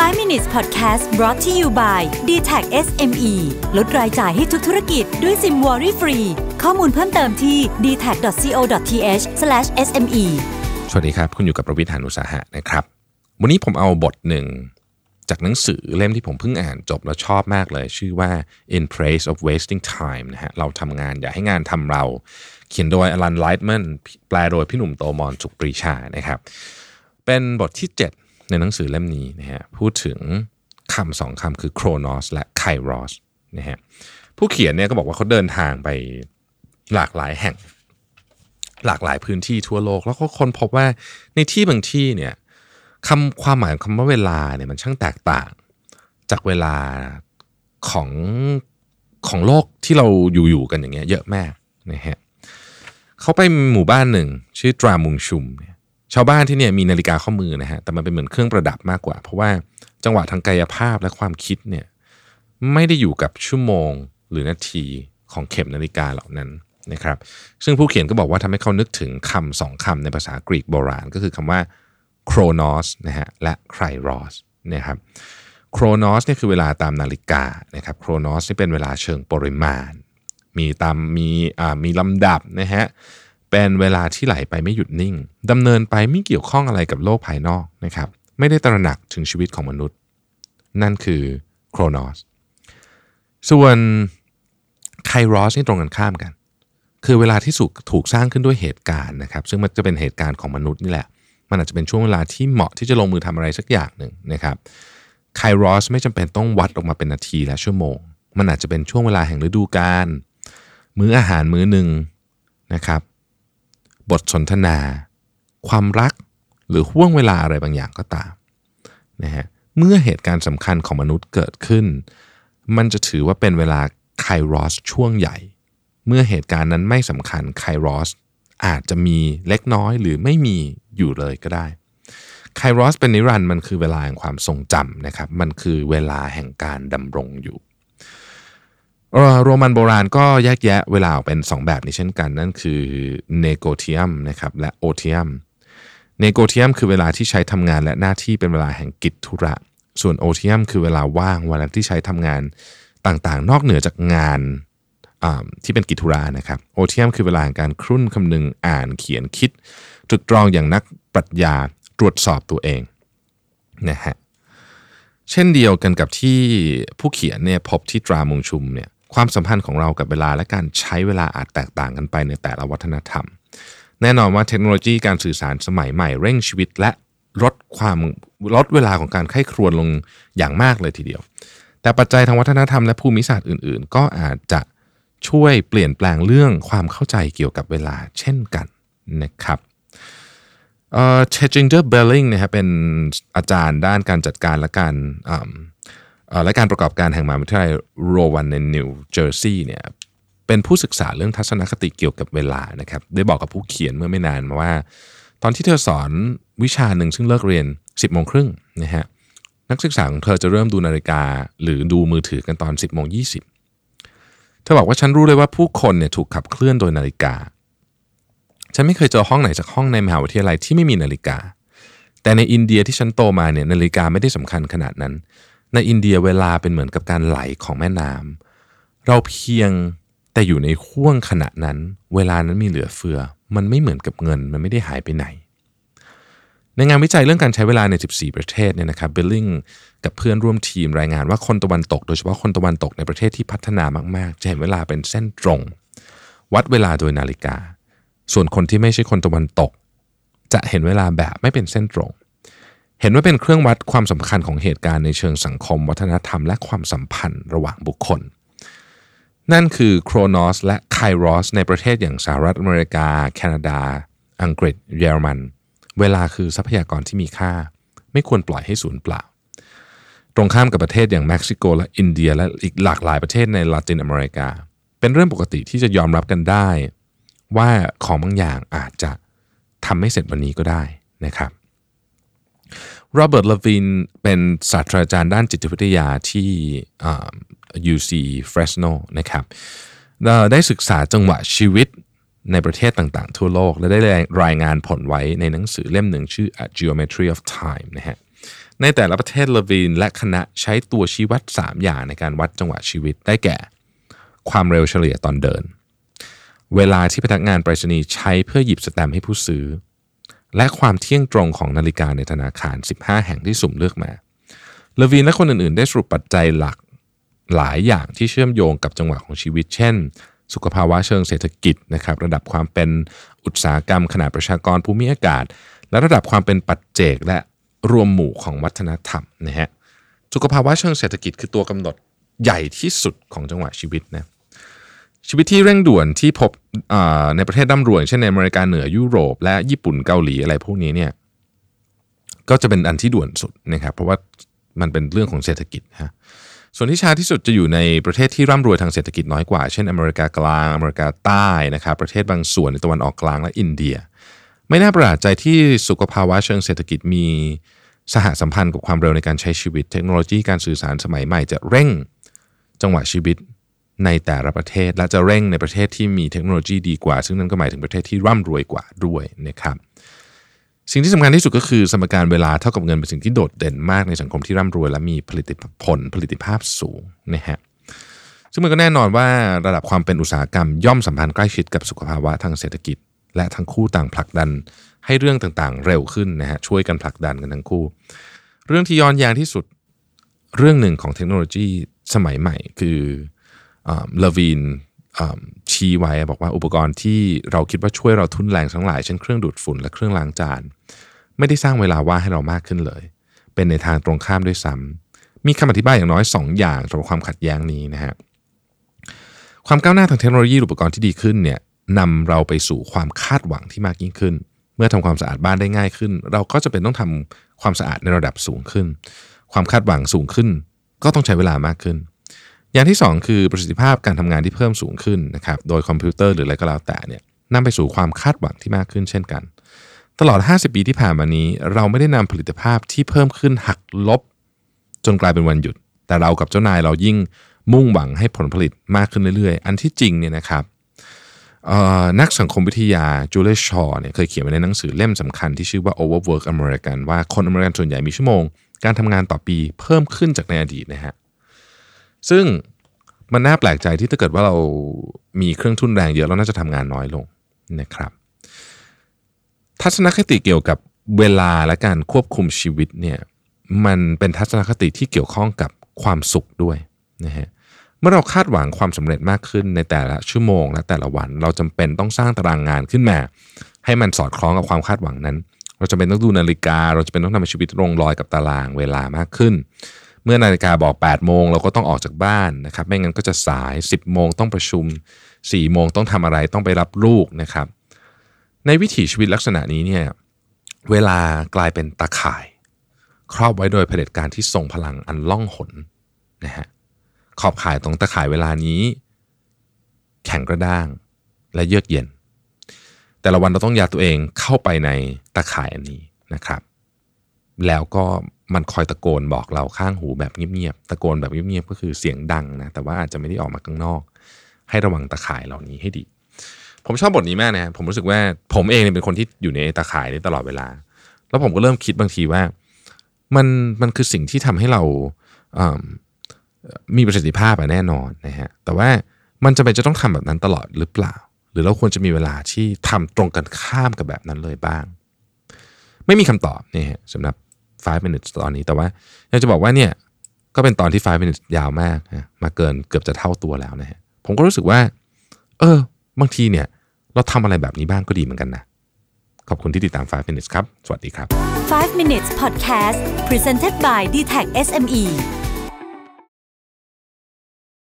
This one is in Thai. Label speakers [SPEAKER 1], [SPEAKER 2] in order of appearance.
[SPEAKER 1] 5 minutes podcast brought to you by d t a c SME ลดรายจ่ายให้ทุกธุรกิจด้วยซิม Worry Free ข้อมูลเพิ่มเติมที่ d t a c c o t h s m e
[SPEAKER 2] สวัสดีครับ คุณอยู่กับประวิทยานุสาหะนะครับ วันนี้ผมเอาบทหนึ่ง จากหนังสือเล่มที่ผมเพิ่งอ่านจบแล้วชอบมากเลย ชื่อว่า In Praise of Wasting Time นะฮะ เราทำงานอย่าให้งานทำเรา เขียนโดยอลันไลท์แมนแปลโดยพี่หนุ่มโตมร ศุขปรีชานะครับ เป็นบทที่ 7 ในหนังสือเล่มนี้นะฮะพูดถึงคำสองคำคือโครนอสและไครอสนะฮะผู้เขียนเนี่ยก็บอกว่าเขาเดินทางไปหลากหลายแห่ง หลากหลายพื้นที่ทั่วโลก แล้วก็คนพบว่าในที่บางที่เนี่ยคำความหมายของคำว่าเวลาเนี่ยมันช่างแตกต่าง จากเวลาของของโลกที่เราอยู่อยู่กันอย่างเงี้ยเยอะมากนะฮะเขาไปหมู่บ้านหนึ่งชื่อตรามุงชุมเนี่ย ชาวบ้านที่เนี่ยมีนาฬิกาข้อมือนะฮะแต่มันเป็นเหมือนเครื่องประดับมากกว่า เพราะว่าจังหวะทางกายภาพและความคิดเนี่ยไม่ได้อยู่กับชั่วโมงหรือนาทีของเข็มนาฬิกาเหล่านั้นนะครับ ซึ่งผู้เขียนก็บอกว่าทำให้เขานึกถึงคำสองคำในภาษากรีกโบราณ ก็คือคำว่าโครนอสนะฮะและไครรอสนะครับโครนอสเนี่ยคือเวลาตามนาฬิกานะครับโครนอสนี่เป็นเวลาเชิงปริมาณ มีตามมีอ่ามีลำดับนะฮะ เป็นเวลาที่ไหลไปไม่หยุดนิ่งดำเนินไปไม่เกี่ยวข้องอะไรกับโลกภายนอกนะครับ ไม่ได้ตระหนักถึงชีวิตของมนุษย์ นั่นคือโครนอสส่วนไครอสนี่ตรงกันข้ามกัน คือเวลาที่สุกถูกสร้างขึ้นด้วยเหตุการณ์นะครับ ซึ่งมันจะเป็นเหตุการณ์ของมนุษย์นี่แหละ มันอาจจะเป็นช่วงเวลาที่เหมาะที่จะลงมือทำอะไรสักอย่างหนึ่งนะครับไครอสไม่จำเป็นต้องวัดออกมาเป็นนาทีและชั่วโมง มันอาจจะเป็นช่วงเวลาแห่งฤดูกาลมื้ออาหารมื้อหนึ่งนะครับ บทสนทนา ความรักหรือห่วงเวลาอะไรบางอย่างก็ตามนะฮะเมื่อเหตุการณ์สำคัญของมนุษย์เกิดขึ้น มันจะถือว่าเป็นเวลาไครอสช่วงใหญ่ เมื่อเหตุการณ์นั้นไม่สำคัญไครอสอาจจะมีเล็กน้อยหรือไม่มีอยู่เลยก็ได้ไครอสเป็นนิรันด์มันคือเวลาแห่งความทรงจำนะครับ มันคือเวลาแห่งการดำรงอยู่ โรมันโบราณก็แยกแยะเวลาออกเป็น 2 แบบนี้เช่นกัน นั่นคือ negotium นะครับและ otium negotium คือเวลาที่ใช้ทำงานและหน้าที่เป็นเวลาแห่งกิจธุระ ส่วน otium คือเวลาว่างเวลาที่ใช้ทำงานต่างๆ นอกเหนือจากงานที่เป็นกิจธุระนะครับ otium คือเวลาแห่งการครุ่นคำนึงอ่านเขียนคิดตรึกตรองอย่างนักปรัชญาตรวจสอบตัวเองนะฮะเช่นเดียวกันกับที่ผู้เขียนเนี่ยพบที่ตรามุงชุมเนี่ย ความสัมพันธ์ของเรากับเวลาและการใช้เวลาอาจแตกต่างกันไปในแต่ละวัฒนธรรม แน่นอนว่าเทคโนโลยีการสื่อสารสมัยใหม่เร่งชีวิตและลดความลดเวลาของการไข้ครวญลงอย่างมากเลยทีเดียว แต่ปัจจัยทางวัฒนธรรมและภูมิศาสตร์อื่น ๆ ก็อาจจะช่วยเปลี่ยนแปลงเรื่องความเข้าใจเกี่ยวกับเวลาเช่นกันนะครับเอ่อเชจิงเดอร์เบลลิงนะครับเป็นอาจารย์ด้านการจัดการและการ และการประกอบการแห่งมหาวิทยาลัยโรวันในนิวเจอร์ซีย์เนี่ยเป็นผู้ศึกษาเรื่องทัศนคติเกี่ยวกับเวลานะครับได้บอกกับผู้เขียนเมื่อไม่นานมาว่า ตอนที่เธอสอนวิชาหนึ่งซึ่งเลิกเรียน 10โมงครึ่งนะฮะนักศึกษาของเธอจะเริ่มดูนาฬิกา หรือดูมือถือกันตอน 10โมง20เธอบอกว่าฉันรู้เลยว่าผู้คนเนี่ยถูกขับเคลื่อนโดยนาฬิกา ฉันไม่เคยเจอห้องไหนจากห้องในมหาวิทยาลัยที่ไม่มีนาฬิกา แต่ในอินเดียที่ฉันโตมาเนี่ยนาฬิกาไม่ได้สำคัญขนาดนั้น ในอินเดียเวลาเป็นเหมือนกับการไหลของแม่น้ำเราเพียงแต่อยู่ในห่วงขณะนั้น เวลานั้นมีเหลือเฟือ มันไม่เหมือนกับเงิน มันไม่ได้หายไปไหน ในงานวิจัยเรื่องการใช้เวลาใน 14 ประเทศเนี่ยนะครับเบลลิงกับเพื่อนร่วมทีมรายงานว่าคนตะวันตก โดยเฉพาะคนตะวันตกในประเทศที่พัฒนามากๆ จะเห็นเวลาเป็นเส้นตรง วัดเวลาโดยนาฬิกา ส่วนคนที่ไม่ใช่คนตะวันตก จะเห็นเวลาแบบไม่เป็นเส้นตรง เห็นว่าเป็นเครื่องวัดความสำคัญของเหตุการณ์ในเชิงสังคม วัฒนธรรม และความสัมพันธ์ระหว่างบุคคล นั่นคือโครนอสและไครอสในประเทศอย่างสหรัฐอเมริกา แคนาดา อังกฤษ เยอรมัน เวลาคือทรัพยากรที่มีค่า ไม่ควรปล่อยให้สูญเปล่า ตรงข้ามกับประเทศอย่างเม็กซิโก และอินเดีย และอีกหลากหลายประเทศในลาตินอเมริกา เป็นเรื่องปกติที่จะยอมรับกันได้ ว่าของบางอย่างอาจจะทำไม่เสร็จวันนี้ก็ได้นะครับ โรเบิร์ตลาวินเป็นศาสตราจารย์ด้านจิตวิทยาที่ UC Fresno นะครับได้ศึกษาจังหวะชีวิตในประเทศต่างๆ ทั่วโลก และได้รายงานผลไว้ในหนังสือเล่มหนึ่งชื่อ A Geometry of Time นะฮะในแต่ละประเทศลวินและคณะใช้ตัวชี้วัด 3 อย่างในการวัดจังหวะชีวิตได้แก่ ความเร็วเฉลี่ยตอนเดิน เวลาที่พนักงานไปรษณีย์ใช้เพื่อหยิบสแตมป์ให้ผู้ซื้อ และความเที่ยงตรงของนาฬิกาในธนาคาร 15 แห่งที่สุ่มเลือกมาเลวินและคนอื่นๆ ได้สรุปปัจจัยหลักหลายอย่างที่เชื่อมโยงกับจังหวะของชีวิต เช่น สุขภาวะเชิงเศรษฐกิจนะครับระดับความเป็นอุตสาหกรรม ขนาดประชากรภูมิอากาศ และระดับความเป็นปัจเจกและรวมหมู่ของวัฒนธรรมนะฮะสุขภาวะเชิงเศรษฐกิจคือตัวกำหนดใหญ่ที่สุดของจังหวะชีวิตนะ ชีวิตที่เร่งด่วนที่พบในประเทศร่ำรวยเช่นในอเมริกาเหนือยุโรป และญี่ปุ่นเกาหลีอะไรพวกนี้เนี่ยก็จะเป็นอันที่ด่วนสุดนะครับ เพราะว่ามันเป็นเรื่องของเศรษฐกิจฮะส่วนที่ช้าที่สุดจะอยู่ในประเทศที่ร่ำรวยทางเศรษฐกิจน้อยกว่า เช่นอเมริกากลาง อเมริกาใต้นะครับ ประเทศบางส่วนในตะวันออกกลางและอินเดีย ไม่น่าประหลาดใจที่สุขภาวะเชิงเศรษฐกิจมีสหสัมพันธ์กับความเร็วในการใช้ชีวิต เทคโนโลยีการสื่อสารสมัยใหม่จะเร่งจังหวะชีวิต ในแต่ละประเทศ และจะเร่งในประเทศที่มีเทคโนโลยีดีกว่า ซึ่งนั่นก็หมายถึงประเทศที่ร่ำรวยกว่าด้วยนะครับสิ่งที่สำคัญที่สุดก็คือสมการเวลาเท่ากับเงินเป็นสิ่งที่โดดเด่นมากในสังคมที่ร่ำรวย และมีผลิตผลผลิตภาพสูงนะฮะซึ่งมันก็แน่นอนว่าระดับความเป็นอุตสาหกรรมย่อมสัมพันธ์ใกล้ชิดกับสุขภาวะทางเศรษฐกิจ และทั้งคู่ต่างผลักดันให้เรื่องต่างๆ เร็วขึ้นนะฮะช่วยกันผลักดันกันทั้งคู่ เรื่องที่ย้อนแย้งที่สุดเรื่องหนึ่งของเทคโนโลยีสมัยใหม่ คือ เลวีนชี้ไว้บอกว่าอุปกรณ์ที่เราคิดว่าช่วยเราทุนแรงทั้งหลายเช่นเครื่องดูดฝุ่นและเครื่องล้างจาน ไม่ได้สร้างเวลาว่างให้เรามากขึ้นเลย เป็นในทางตรงข้ามด้วยซ้ำมีคำอธิบายอย่างน้อย 2 อย่างสำหรับความขัดแย้งนี้นะฮะความก้าวหน้าทางเทคโนโลยีอุปกรณ์ที่ดีขึ้นเนี่ยนำเราไปสู่ความคาดหวังที่มากยิ่งขึ้น เมื่อทำความสะอาดบ้านได้ง่ายขึ้น เราก็จะเป็นต้องทำความสะอาดในระดับสูงขึ้น ความคาดหวังสูงขึ้น ก็ต้องใช้เวลามากขึ้น อย่างที่ 2 คือประสิทธิภาพการทำงานที่เพิ่มสูงขึ้นนะครับโดยคอมพิวเตอร์หรืออะไรก็แล้วแต่เนี่ยนำไปสู่ความคาดหวังที่มากขึ้นเช่นกัน ตลอด 50 ปีที่ผ่านมานี้ เราไม่ได้นำผลิตภาพที่เพิ่มขึ้นหักลบ จนกลายเป็นวันหยุด แต่เรากับเจ้านายเรายิ่งมุ่งหวังให้ผลผลิตมากขึ้นเรื่อยๆ อันที่จริงเนี่ยนะครับนักสังคมวิทยาจูเลียชอ์เนี่ยเคยเขียนไว้ในหนังสือเล่มสำคัญที่ชื่อว่า Overwork American ว่าคนอเมริกันส่วนใหญ่มีชั่วโมง การทำงานต่อปีเพิ่มขึ้นจากในอดีตนะฮะ ซึ่งมันน่าแปลกใจที่ถ้าเกิดว่าเรามีเครื่องทุนแรงเยอะเราน่าจะทำงานน้อยลงนะครับ ทัศนคติเกี่ยวกับเวลาและการควบคุมชีวิตเนี่ยมันเป็นทัศนคติที่เกี่ยวข้องกับความสุขด้วยนะฮะเมื่อเราคาดหวังความสำเร็จมากขึ้นในแต่ละชั่วโมง และแต่ละวัน เราจำเป็นต้องสร้างตารางงานขึ้นมา ให้มันสอดคล้องกับความคาดหวังนั้น เราจำเป็นต้องดูนาฬิกา เราจะเป็นต้องทำชีวิตลงรอยกับตารางเวลามากขึ้น เมื่อนาฬิกาบอก 8 โมงเราก็ต้องออกจากบ้านนะครับ ไม่งั้นก็จะสาย 10 โมงต้องประชุม 4 โมงต้องทำอะไรต้องไปรับลูกนะครับ ในวิถีชีวิตลักษณะนี้เนี่ยเวลากลายเป็นตาข่าย ครอบไว้โดยเผด็จการที่ทรงพลังอันล่องหนนะฮะขอบข่ายตรงตาข่ายเวลานี้ แข็งกระด้างและเยือกเย็น แต่ละวันเราต้องยาตัวเองเข้าไปในตาข่ายอันนี้นะครับ แล้วก็มันคอยตะโกนบอกเราข้างหูแบบเงียบๆ ตะโกนแบบเงียบๆ ก็คือเสียงดังนะ แต่ว่าอาจจะไม่ได้ออกมาข้างนอก ให้ระวังตาข่ายเหล่านี้ให้ดี ผมชอบบทนี้มากนะ ผมรู้สึกว่าผมเองเป็นคนที่อยู่ในตาข่ายนี้ตลอดเวลา แล้วผมก็เริ่มคิดบางทีว่า มันมันคือสิ่งที่ทำให้เรามีประสิทธิภาพอะแน่นอนนะฮะ แต่ว่ามันจะเป็นจะต้องทำแบบนั้นตลอดหรือเปล่า หรือเราควรจะมีเวลาที่ทำตรงกันข้ามกับแบบนั้นเลยบ้าง ไม่มีคำตอบนี่ฮะสำหรับ 5 minutes ตอนนี้แต่ว่าอยากจะบอกว่าเนี่ยก็เป็นตอนที่ 5 minutes ยาวมากนะมาเกินเกือบจะเท่าตัวแล้วนะฮะผมก็รู้สึกว่า เออ บางทีเนี่ย เราทำอะไรแบบนี้บ้างก็ดีเหมือนกันนะ ขอบคุณที่ติดตาม 5 minutes ครับ สวัสดีครับ
[SPEAKER 1] 5 minutes podcast presented by d t e c h SME